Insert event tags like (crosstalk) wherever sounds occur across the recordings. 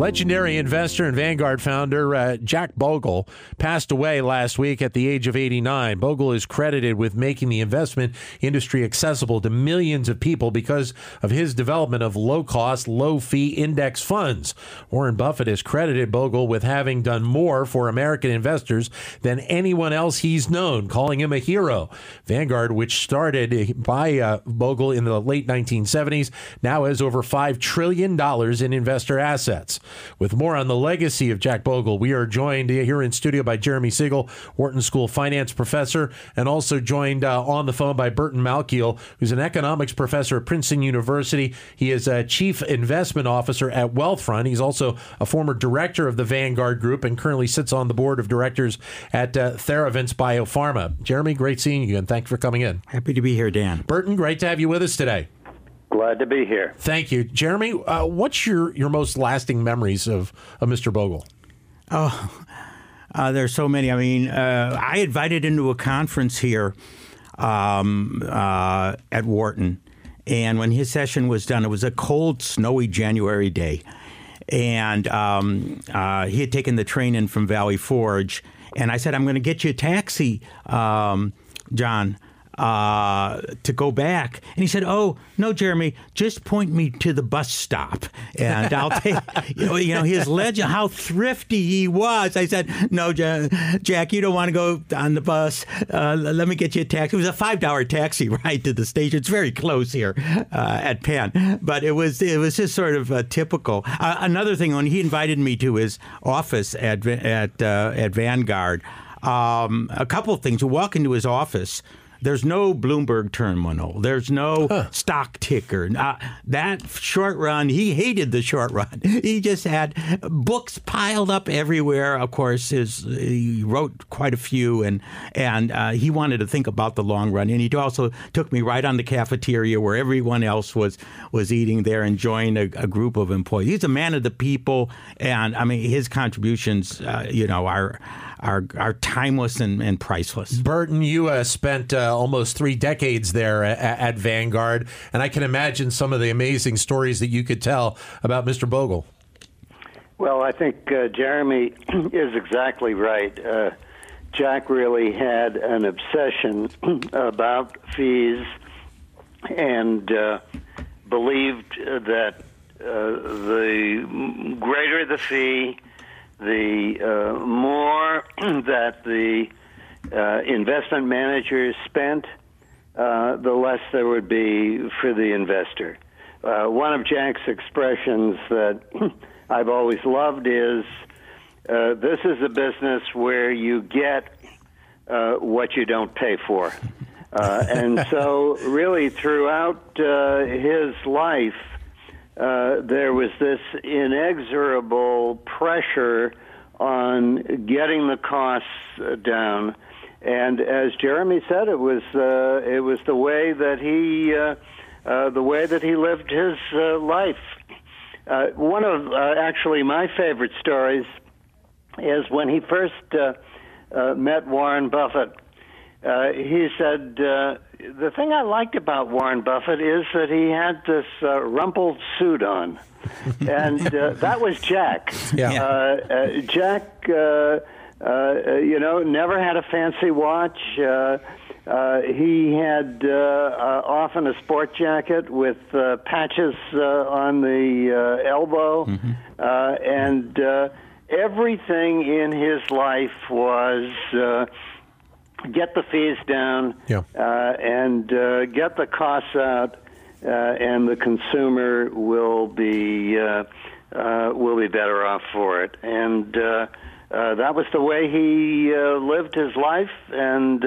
Legendary investor and Vanguard founder uh, Jack Bogle passed away last week at the age of 89. Bogle is credited with making the investment industry accessible to millions of people because of his development of low cost, low fee index funds. Warren Buffett has credited Bogle with having done more for American investors than anyone else he's known, calling him a hero. Vanguard, which started by uh, Bogle in the late 1970s, now has over $5 trillion in investor assets. With more on the legacy of Jack Bogle, we are joined here in studio by Jeremy Siegel, Wharton School finance professor, and also joined uh, on the phone by Burton Malkiel, who's an economics professor at Princeton University. He is a chief investment officer at Wealthfront. He's also a former director of the Vanguard Group and currently sits on the board of directors at uh, Theravance Biopharma. Jeremy, great seeing you, and thanks for coming in. Happy to be here, Dan. Burton, great to have you with us today. Glad to be here. Thank you, Jeremy. Uh, what's your, your most lasting memories of, of Mr. Bogle? Oh, uh, there's so many. I mean, uh, I invited into a conference here um, uh, at Wharton, and when his session was done, it was a cold, snowy January day, and um, uh, he had taken the train in from Valley Forge, and I said, "I'm going to get you a taxi, um, John." Uh, to go back. And he said, "Oh no, Jeremy, just point me to the bus stop, and I'll take." (laughs) you, know, you know his legend, how thrifty he was. I said, "No, Jack, you don't want to go on the bus. Uh, let me get you a taxi." It was a five dollar taxi (laughs) ride to the station. It's very close here uh, at Penn, but it was it was just sort of uh, typical. Uh, another thing, when he invited me to his office at at uh, at Vanguard. Um, a couple of things. You walk into his office, there's no Bloomberg terminal. There's no huh. stock ticker. Uh, that short run, he hated the short run. (laughs) He just had books piled up everywhere. Of course, his he wrote quite a few, and and uh, he wanted to think about the long run. And he also took me right on the cafeteria where everyone else was was eating there, enjoying a, a group of employees. He's a man of the people, and I mean his contributions, uh, you know, are are are timeless and, and priceless. Burton, you uh, spent uh, almost three decades there at, at, Vanguard, and I can imagine some of the amazing stories that you could tell about Mr. Bogle. Well, I think uh, Jeremy (clears throat) is exactly right. Uh, Jack really had an obsession (clears throat) about fees and uh, believed that uh, the greater the fee, the uh, more (clears throat) that the uh, investment managers spent, uh, the less there would be for the investor. Uh, one of Jack's expressions that (clears throat) I've always loved is uh, this is a business where you get uh, what you don't pay for. and (laughs) so, really, throughout his life, uh, there was this inexorable pressure on getting the costs uh, down. And as Jeremy said, it was uh, it was the way that he uh, uh, the way that he lived his life. One of actually my favorite stories is when he first met Warren Buffett. He said, The thing I liked about Warren Buffett is that he had this uh, rumpled suit on. (laughs) and uh, that was Jack. Yeah. Uh, uh, Jack, uh, uh, you know, never had a fancy watch. Uh, uh, he had uh, uh, often a sport jacket with uh, patches uh, on the uh, elbow, mm-hmm. uh, and uh, everything in his life was. Get the fees down yeah. uh, and uh, get the costs out, uh, and the consumer will be uh, uh, will be better off for it. And uh, uh, that was the way he uh, lived his life, and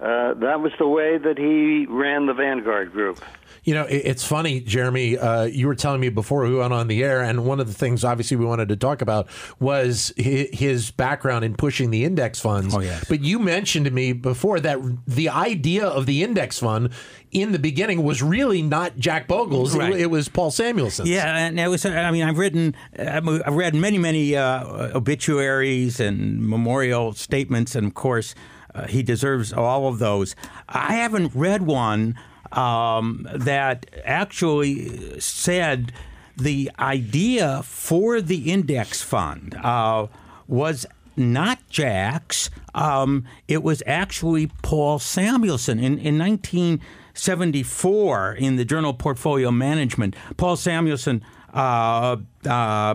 uh, that was the way that he ran the Vanguard Group. You know, it's funny, Jeremy. Uh, you were telling me before we went on the air, and one of the things, obviously, we wanted to talk about was his background in pushing the index funds. Oh, yes. But you mentioned to me before that the idea of the index fund in the beginning was really not Jack Bogle's. Right. It, it, was Paul Samuelson's. Yeah, and it was. I mean, I've written, I've read many, many uh, obituaries and memorial statements, and of course uh, he deserves all of those. I haven't read one um, that actually said the idea for the index fund uh, was not Jack's. Um, it was actually Paul Samuelson in, in 1974 in the journal Portfolio Management. Paul Samuelson uh, uh,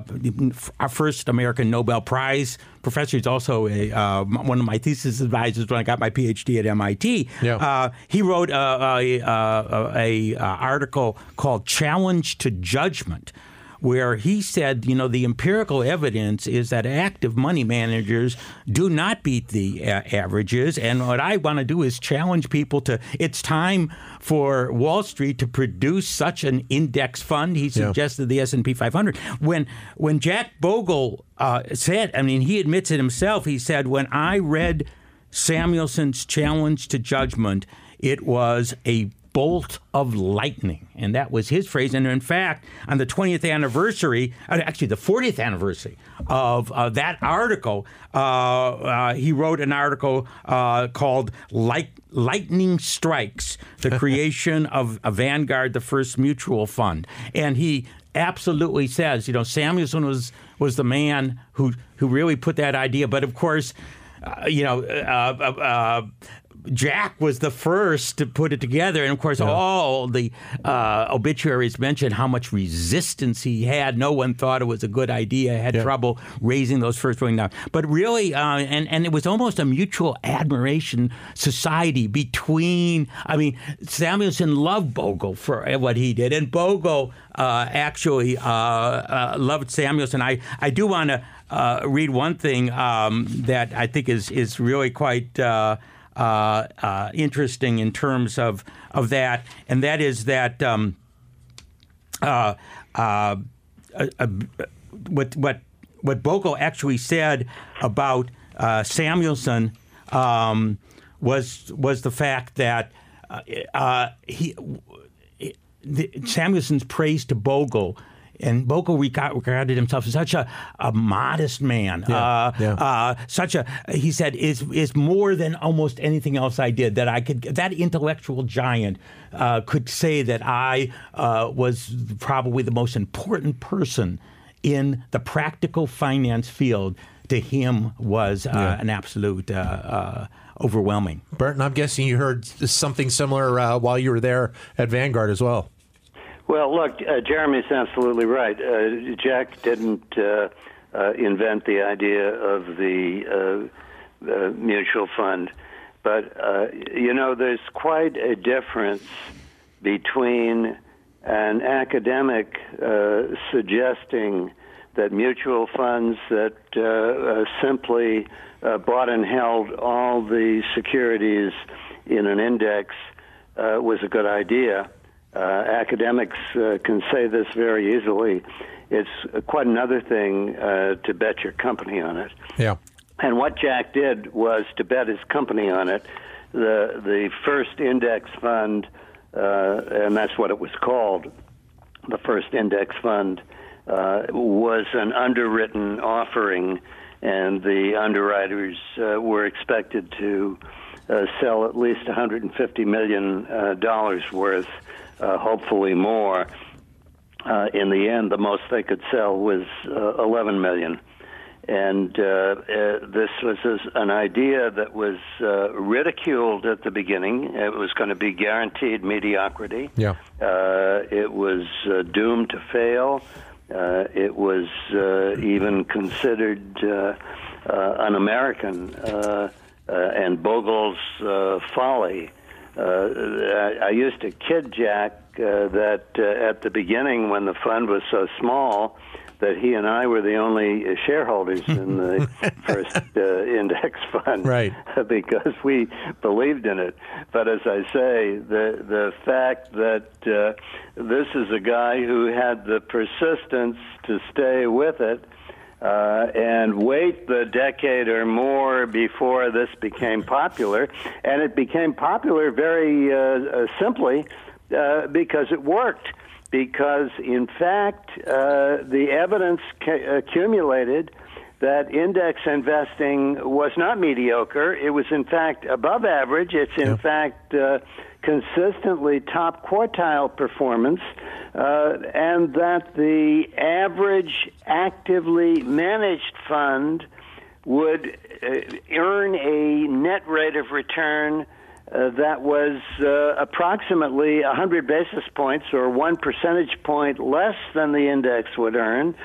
our first American Nobel Prize professor. He's also a, uh, one of my thesis advisors when I got my PhD at MIT. Yeah. Uh, he wrote a, a, a, a, article called "Challenge to Judgment." Where he said, you know, the empirical evidence is that active money managers do not beat the uh, averages. And what I want to do is challenge people to it's time for Wall Street to produce such an index fund. He suggested yeah. the S&P 500. When when Jack Bogle uh, said, I mean, he admits it himself. He said, when I read Samuelson's challenge to judgment, it was a bolt of lightning. And that was his phrase. And in fact, on the 20th anniversary, uh, actually the 40th anniversary of uh, that article, uh, uh, he wrote an article uh, called Light, Lightning Strikes The (laughs) Creation of a Vanguard, the First Mutual Fund. And he absolutely says, you know, Samuelson was, was the man who, who really put that idea. But of course, uh, you know, uh, uh, Jack was the first to put it together, and of course, yeah. all the uh, obituaries mentioned how much resistance he had. No one thought it was a good idea. Had yeah. trouble raising those first going down, but really, uh, and and it was almost a mutual admiration society between. I mean, Samuelson loved Bogle for what he did, and Bogle uh, actually uh, uh, loved Samuelson. I I do want to. Uh, read one thing um, that I think is is really quite interesting in terms of of that, and that is that um, uh, uh, uh what what what Bogle actually said about uh, Samuelson um, was was the fact that he. The, Samuelson's praise to Bogle and Bogle regarded himself as such a, a modest man. Yeah, uh, yeah. Uh, such a he said is is more than almost anything else I did that I could that intellectual giant uh, could say that I uh, was probably the most important person in the practical finance field. To him was uh, yeah. an absolute uh, overwhelming. Burton, I'm guessing you heard something similar while you were there at Vanguard as well. Well, look, uh, Jeremy's absolutely right. Uh, Jack didn't uh, uh invent the idea of the uh, uh, mutual fund, but you know, there's quite a difference between an academic suggesting that mutual funds that simply bought and held all the securities in an index was a good idea uh, academics uh, can say this very easily. It's quite another thing uh, to bet your company on it. Yeah. And what Jack did was to bet his company on it. The the first index fund, uh, and that's what it was called, the first index fund, uh, was an underwritten offering, and the underwriters uh, were expected to sell at least 150 million dollars worth uh, hopefully more. Uh, in the end, the most they could sell was uh, 11 million. And uh, uh, this was an idea that was uh, ridiculed at the beginning. It was going to be guaranteed mediocrity. Yeah. Uh, it was uh, doomed to fail. Uh, it was uh, even considered uh, uh, un-American uh, uh, and Bogle's uh, folly I, I used to kid Jack uh, that uh, at the beginning, when the fund was so small, that he and I were the only shareholders in the (laughs) first uh, index (laughs) fund, right? (laughs) because we believed in it. But as I say, the the fact that uh, this is a guy who had the persistence to stay with it uh, and wait the decade or more before this became popular. And it became popular very uh, uh, simply uh, because it worked. Because, in fact, uh, the evidence ca- accumulated that index investing was not mediocre. It was, in fact, above average. It's, in fact, uh, consistently top quartile performance, uh, and that the average actively managed fund would uh, earn a net rate of return uh, that was uh, approximately 100 basis points or one percentage point less than the index would earn.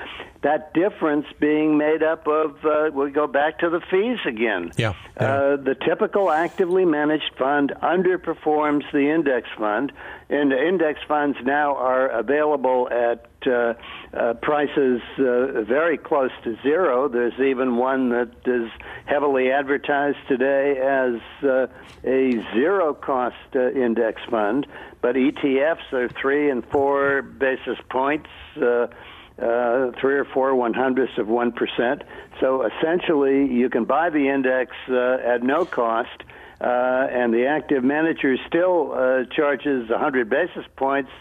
That difference being made up of, uh, we go back to the fees again. Yeah. yeah. Uh, the typical actively managed fund underperforms the index fund, and index funds now are available at uh, uh, prices uh, very close to zero. There's even one that is heavily advertised today as uh, a zero cost uh, index fund, but ETFs are three and four basis points. Uh, three or four one hundredths of one percent. So essentially, you can buy the index uh, at no cost, uh, and the active manager still uh, charges 100 basis points,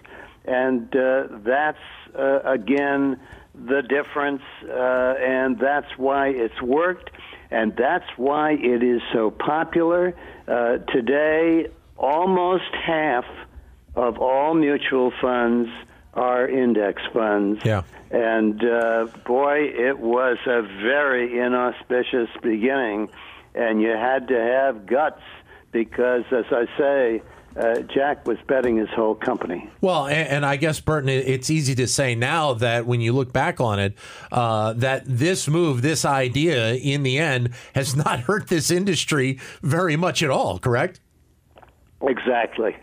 and uh, that's uh, again the difference, uh, and that's why it's worked, and that's why it is so popular. Uh, today, almost half of all mutual funds are index funds. Yeah. And uh, boy, it was a very inauspicious beginning, and you had to have guts because, as I say, uh, Jack was betting his whole company. Well, and, and, I guess Burton, it's easy to say now that when you look back on it, uh, that this move, this idea, in the end, has (laughs) not hurt this industry very much at all. Correct? Exactly.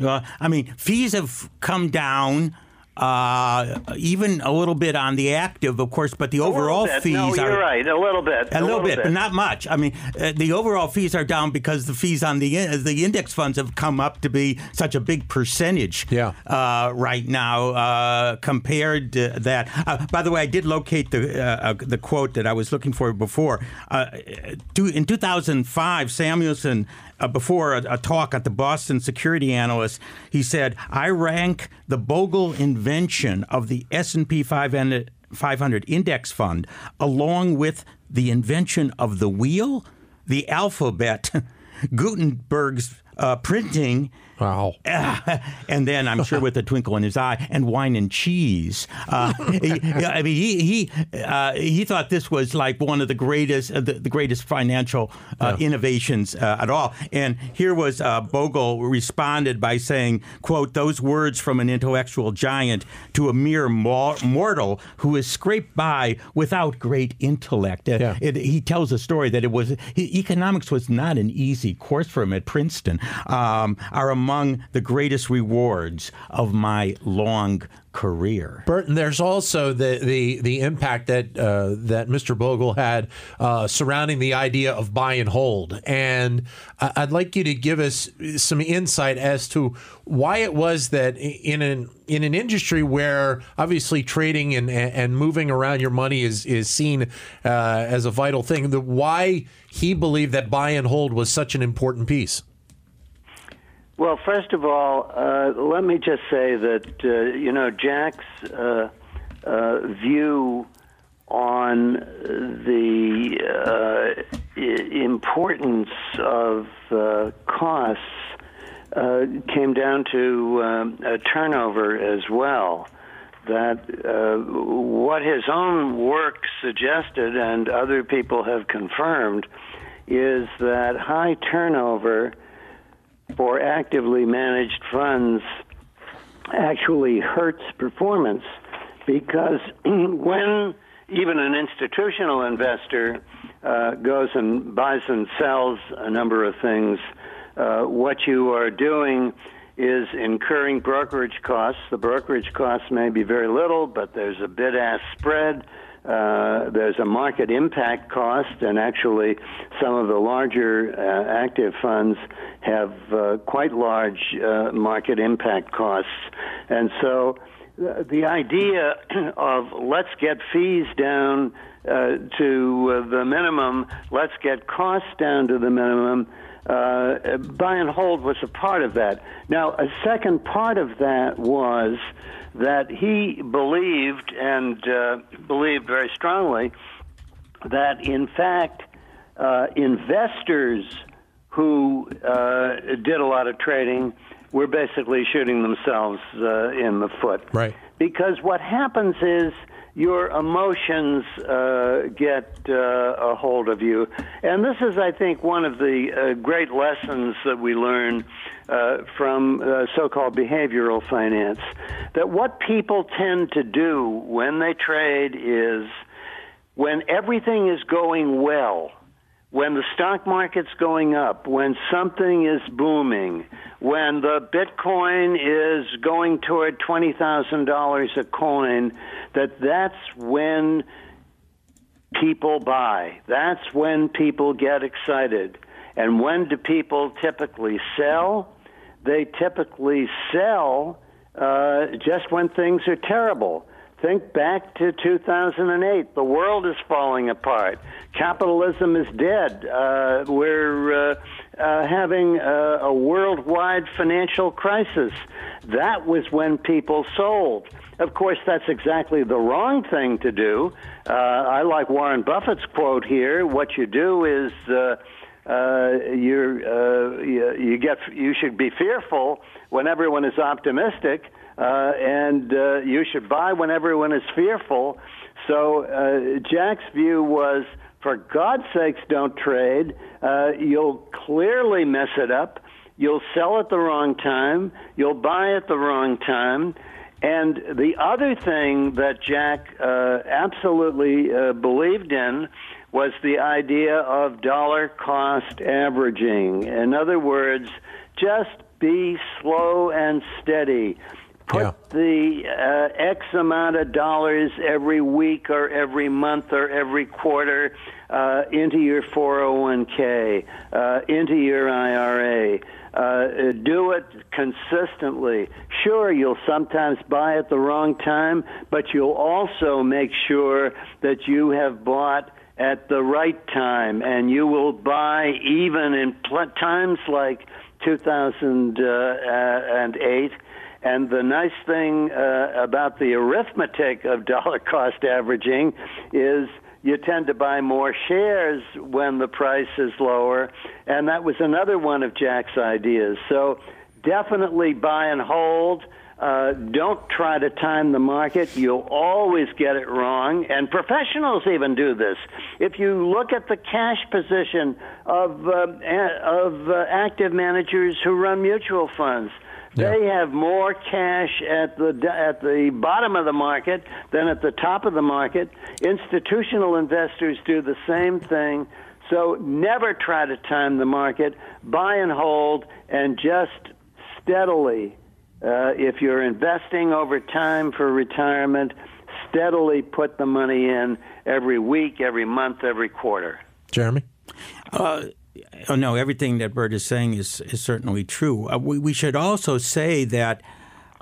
Uh, I mean, fees have come down uh, even a little bit on the active, of course, but the overall fees no, you're are right, a little bit, a, a little, bit, bit, but not much. I mean, uh, the overall fees are down because the fees on the uh, the index funds have come up to be such a big percentage. Yeah. Uh, right now, uh, compared to that. Uh, by the way, I did locate the the quote that I was looking for before. in 2005, Samuelson uh, before a, a, talk at the Boston Security Analyst, he said, "I rank the Bogle invention of the S&P 500, 500 index fund along with the invention of the wheel, the alphabet, (laughs) Gutenberg's uh, printing." Wow. (laughs) and then I'm sure with a twinkle in his eye, and wine and cheese. Uh, (laughs) he, I mean, he he uh, he thought this was like one of the greatest uh, the, the, greatest financial uh, yeah. innovations uh, at all. And here was uh, Bogle responded by saying, "quote Those words from an intellectual giant to a mere mortal who is scraped by without great intellect." Yeah. It, he tells a story that it was economics was not an easy course for him at Princeton. Um, our among the greatest rewards of my long career. Burton, there's also the the the impact that uh, that Mr. Bogle had uh, surrounding the idea of buy and hold, and I'd like you to give us some insight as to why it was that in an in an industry where obviously trading and and moving around your money is is seen uh, as a vital thing, the why he believed that buy and hold was such an important piece. Well, first of all, uh, let me just say that uh, you know Jack's uh, uh view on the uh, importance of uh, costs came down to um, turnover as well. That what his own work suggested, and other people have confirmed, is that high turnover for actively managed funds actually hurts performance because (clears throat) when even an institutional investor uh, goes and buys and sells a number of things, uh, what you are doing is incurring brokerage costs. The brokerage costs may be very little, but there's a bid ask spread. Uh, there's a market impact cost, and actually, some of the larger uh, active funds have uh, quite large uh, market impact costs. And so, uh, the idea (clears throat) of let's get fees down uh, to the minimum, let's get costs down to the minimum. Buy and hold was a part of that. Now, a second part of that was that he believed and uh, believed very strongly that in fact uh, investors who uh, did a lot of trading were basically shooting themselves uh, in the foot. Right. Because what happens is your emotions uh, get uh, a hold of you. And this is, I think, one of the uh, great lessons that we learn uh, from uh, so called behavioral finance. That what people tend to do when they trade is when everything is going well, when the stock market's going up, when something is booming, when the Bitcoin is going toward $20,000 a coin, that that's when people buy. That's when people get excited. And when do people typically sell? They typically sell uh, just when things are terrible. Think back to 2008. The world is falling apart. Capitalism is dead. Uh, we're uh, uh, having a, a worldwide financial crisis. That was when people sold. Of course, that's exactly the wrong thing to do. Uh, I like Warren Buffett's quote here. What you do is uh, uh, you're, uh, you, you get you should be fearful when everyone is optimistic uh, and uh, you should buy when everyone is fearful. So uh, Jack's view was, for God's sakes, don't trade. Uh, you'll clearly mess it up. You'll sell at the wrong time. You'll buy at the wrong time. And the other thing that Jack uh, absolutely uh, believed in was the idea of dollar cost averaging. In other words, just be slow and steady put yeah. the uh, X amount of dollars every week or every month or every quarter uh, into your 401k, uh, into your IRA. Uh, do it consistently. Sure, you'll sometimes buy at the wrong time, but you'll also make sure that you have bought at the right time, and you will buy even in pl- times like 2008 and the nice thing uh, about the arithmetic of dollar (laughs) cost averaging is you tend to buy more shares when the price is lower. And that was another one of Jack's ideas. So definitely buy and hold. Uh, don't try to time the market. You'll always get it wrong. And professionals even do this. If you look at the cash position of, uh, of uh, active managers who run mutual funds, they have more cash at the at the bottom of the market than at the top of the market. Institutional investors do the same thing. So never try to time the market. Buy and hold, and just steadily. Uh, if you're investing over time for retirement, steadily put the money in every week, every month, every quarter. Jeremy. Uh, oh, no, everything that Bert is saying is, is certainly true. Uh, we, we should also say that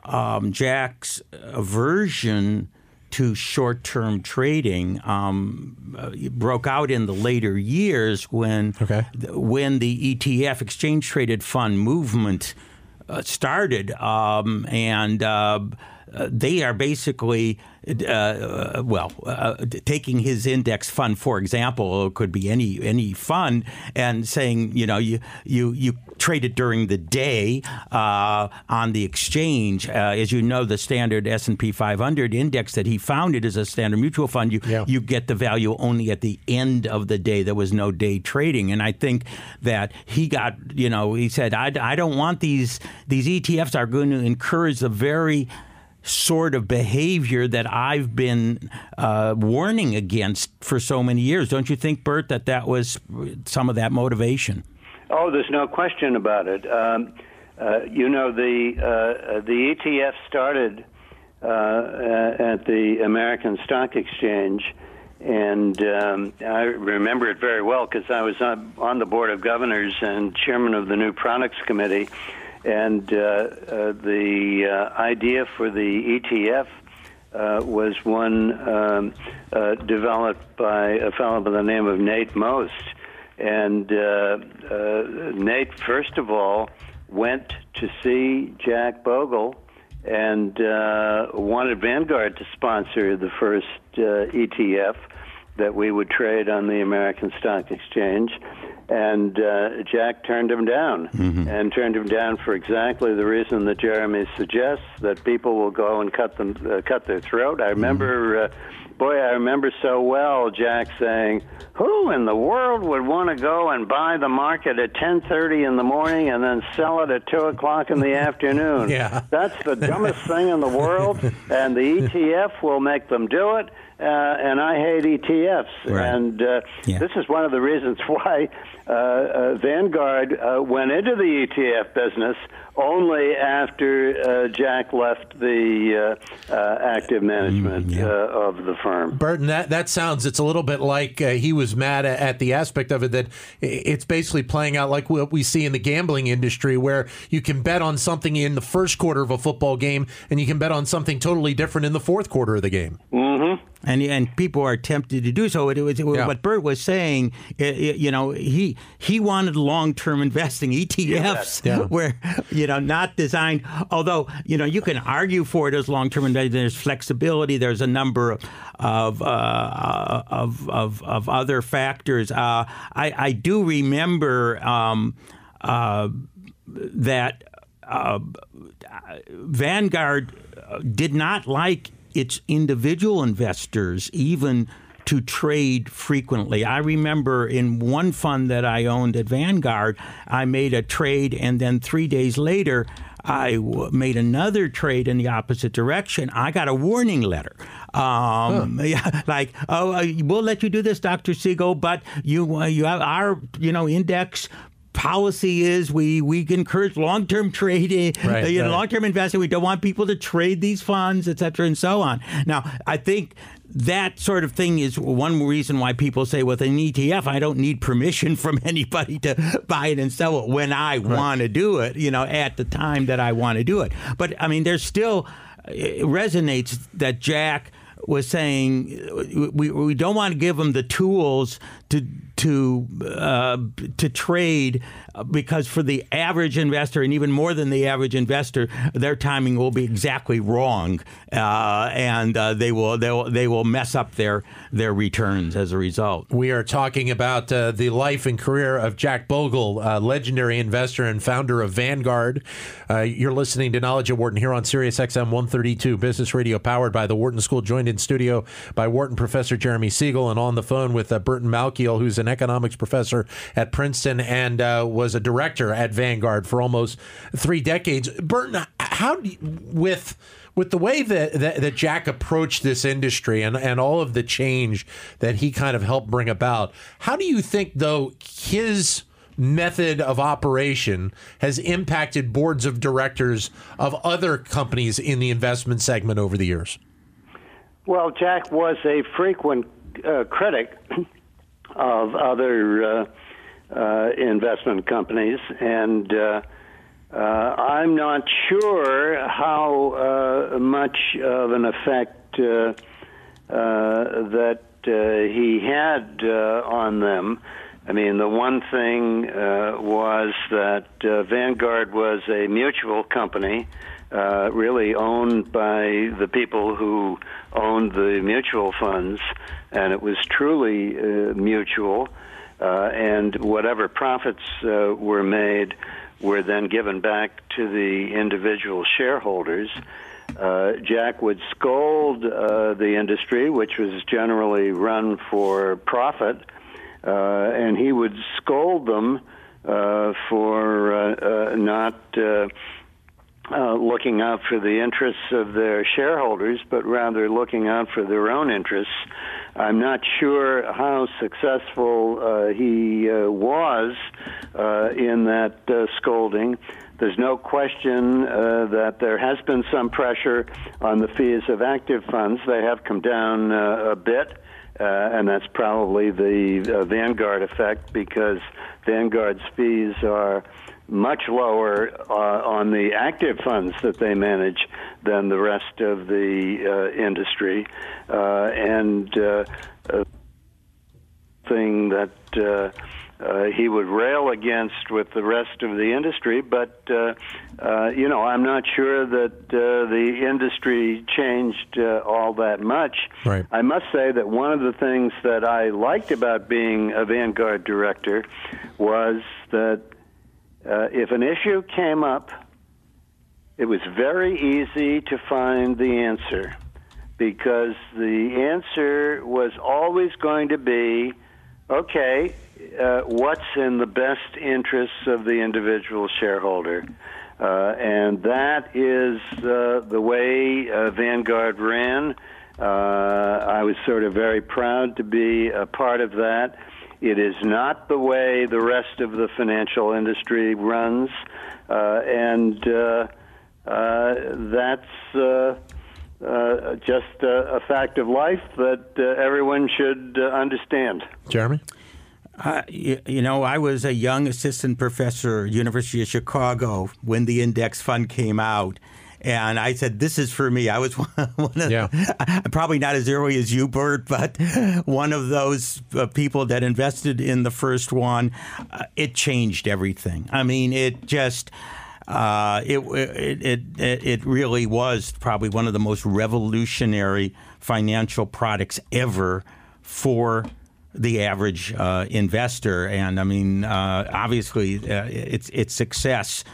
um, Jack's aversion to short term trading um, uh, broke out in the later years when, okay. when the ETF, exchange traded fund movement, uh, started. Um, and uh, they are basically uh, uh, well, uh, taking his index fund, for example, it could be any any fund, and saying, you know, you you you trade it during the day uh, on the exchange. Uh, as you know, the standard S and P 500 index that he founded is a standard mutual fund, you yeah. you get the value only at the end of the day. There was no day trading, and I think that he got, you know, he said, I, I don't want these these ETFs are going to encourage the very sort of behavior that I've been uh, warning against for so many years. Don't you think, Bert, that that was some of that motivation? Oh, there's no question about it. Um, uh, you know, the uh, the ETF started uh, at the American Stock Exchange, and um, I remember it very well because I was on, on the board of governors and chairman of the New Products Committee and uh, uh, the uh, idea for the ETF uh, was one um, uh, developed by a fellow by the name of Nate Most. And uh, Nate, first of all, went to see Jack Bogle and wanted Vanguard to sponsor the first ETF. that we would trade on the American Stock Exchange. And uh, Jack turned him down, mm-hmm. and turned him down for exactly the reason that Jeremy suggests that people will go and cut them, uh, cut their throat. I remember. Mm-hmm. Uh, boy, I remember so well Jack saying, "Who in the world would want to go and buy the market at 10:30 in the morning and then sell it at two o'clock in the (laughs) afternoon? Yeah, that's the dumbest thing in the world, and the ETF will make them do it." Uh, and I hate ETFs, right. and uh, yeah. this is one of the reasons (laughs) why uh, uh, Vanguard uh, went into the ETF business only after uh, Jack left the uh, uh, active management mm, yeah. of the firm. Burton, that, that sounds, it's a little bit like he was mad at the aspect of it that it's basically playing out like what we see in the gambling industry, where you can bet on something in the first quarter of a football game and you can bet on something totally different in the fourth quarter of the game. Mm-hmm. And, and people are tempted to do so. It was yeah. what Bert was saying. You know, he he wanted long term investing ETFs, (laughs) yeah. where you know, not designed. Although you know, you can argue for it as long-term investing. There's flexibility. There's a number of uh, of, of, of other factors. Uh, I, I do remember um, uh, that uh, Vanguard did not like its individual investors even to trade frequently. I remember in one fund that I owned at Vanguard, I made a trade, and then three days later, I made another trade in the opposite direction. I got a warning letter. Um, huh. (laughs) yeah, like, oh, uh, we'll let you do this, Dr. Siegel, but you uh, you have our you know index policy is we we encourage long term trading, right, uh, you know, right. long term investing. We don't want people to trade these funds, et cetera, and so on. Now, I think that sort of thing is one reason why people say with an ETF, I don't need permission (laughs) from anybody to buy it and sell it when I right. want to do it, you know, at the time that I want to do it. But I mean, there's still, it resonates that Jack was saying we, we don't want to give them the tools to to uh, to trade because for the average investor and even more than the average investor, their timing will be exactly wrong, uh, and uh, they will they will they will mess up their their returns as a result. We are talking about uh, the life and career of Jack Bogle, a legendary investor and founder of Vanguard. Uh, you're listening to Knowledge at Wharton here on Sirius XM 132 Business Radio, powered by the Wharton School. Joined in studio by Wharton professor Jeremy Siegel, and on the phone with uh, Burton Malkiel, who's an economics professor at Princeton and uh, was a director at Vanguard for almost three decades. Burton, how you, with with the way that, that, that Jack approached this industry and, and all of the change that he kind of helped bring about, how do you think though his method of operation has impacted boards of directors of other companies in the investment segment over the years? Well, Jack was a frequent uh, critic of other uh, uh, investment companies, and uh, uh I'm not sure how uh, much of an effect uh, that he had on them. I mean, the one thing was that Vanguard was a mutual company. Uh, really owned by the people who owned the mutual funds, and it was truly uh, mutual. Uh, and whatever profits uh, were made were then given back to the individual shareholders. Uh, Jack would scold uh, the industry, which was generally run for profit, uh, and he would scold them uh, for not uh, looking out for the interests of their shareholders, but rather looking out for their own interests. I'm not sure how successful uh, he uh, was uh, in that uh, scolding. There's no question uh, that there has been some pressure on the fees of active funds. They have come down a bit. and that's probably the Vanguard effect because Vanguard's fees are much lower uh, on the active funds that they manage than the rest of the uh, industry. Uh, and uh, a thing that uh, uh, he would rail against with the rest of the industry. But uh, uh, you know, I'm not sure that uh, the industry changed uh, all that much. Right. I must say that one of the things that I liked about being a Vanguard director was that uh, if an issue came up, it was very easy to find the answer because the answer was always going to be okay, uh, what's in the best interests of the individual shareholder? Uh, and that is uh, the way uh, Vanguard ran. Uh, I was sort of very proud to be a part of that. It is not the way the rest of the financial industry runs, uh, and uh, uh, that's uh, uh, just a, a fact of life that uh, everyone should uh, understand. Jeremy? Uh, you, you know, I was a young assistant professor at University of Chicago when the index fund came out. And I said, "This is for me." I was (laughs) one of, Yeah. (laughs) probably not as early as you, Bert, but (laughs) one of those uh, people that invested in the first one. Uh, it changed everything. I mean, it just uh, it, it it it really was probably one of the most revolutionary financial products ever for the average uh, investor. And I mean, uh, obviously, uh, its its success.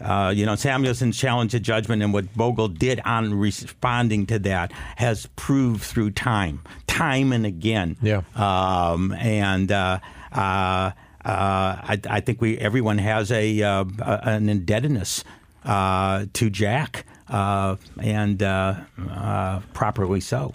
Uh, you know, Samuelson's challenge to judgment and what Bogle did on responding to that has proved through time, time and again. Yeah. Um, and uh, uh, uh, I, I think we everyone has a, uh, an indebtedness uh, to Jack, uh, and uh, uh, properly so.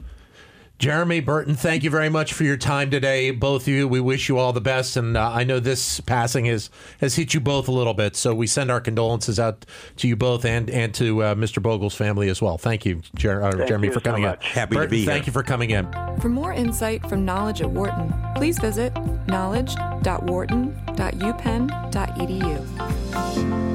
Jeremy Burton, thank you very much for your time today, both of you. We wish you all the best, and uh, I know this passing has has hit you both a little bit, so we send our condolences out to you both and and to uh, Mr. Bogle's family as well. Thank you, Jer- uh, Thank Jeremy, you for coming much. in. Happy to be here. Thank you for coming in. For more insight from Knowledge at Wharton, please visit knowledge.wharton.upenn.edu.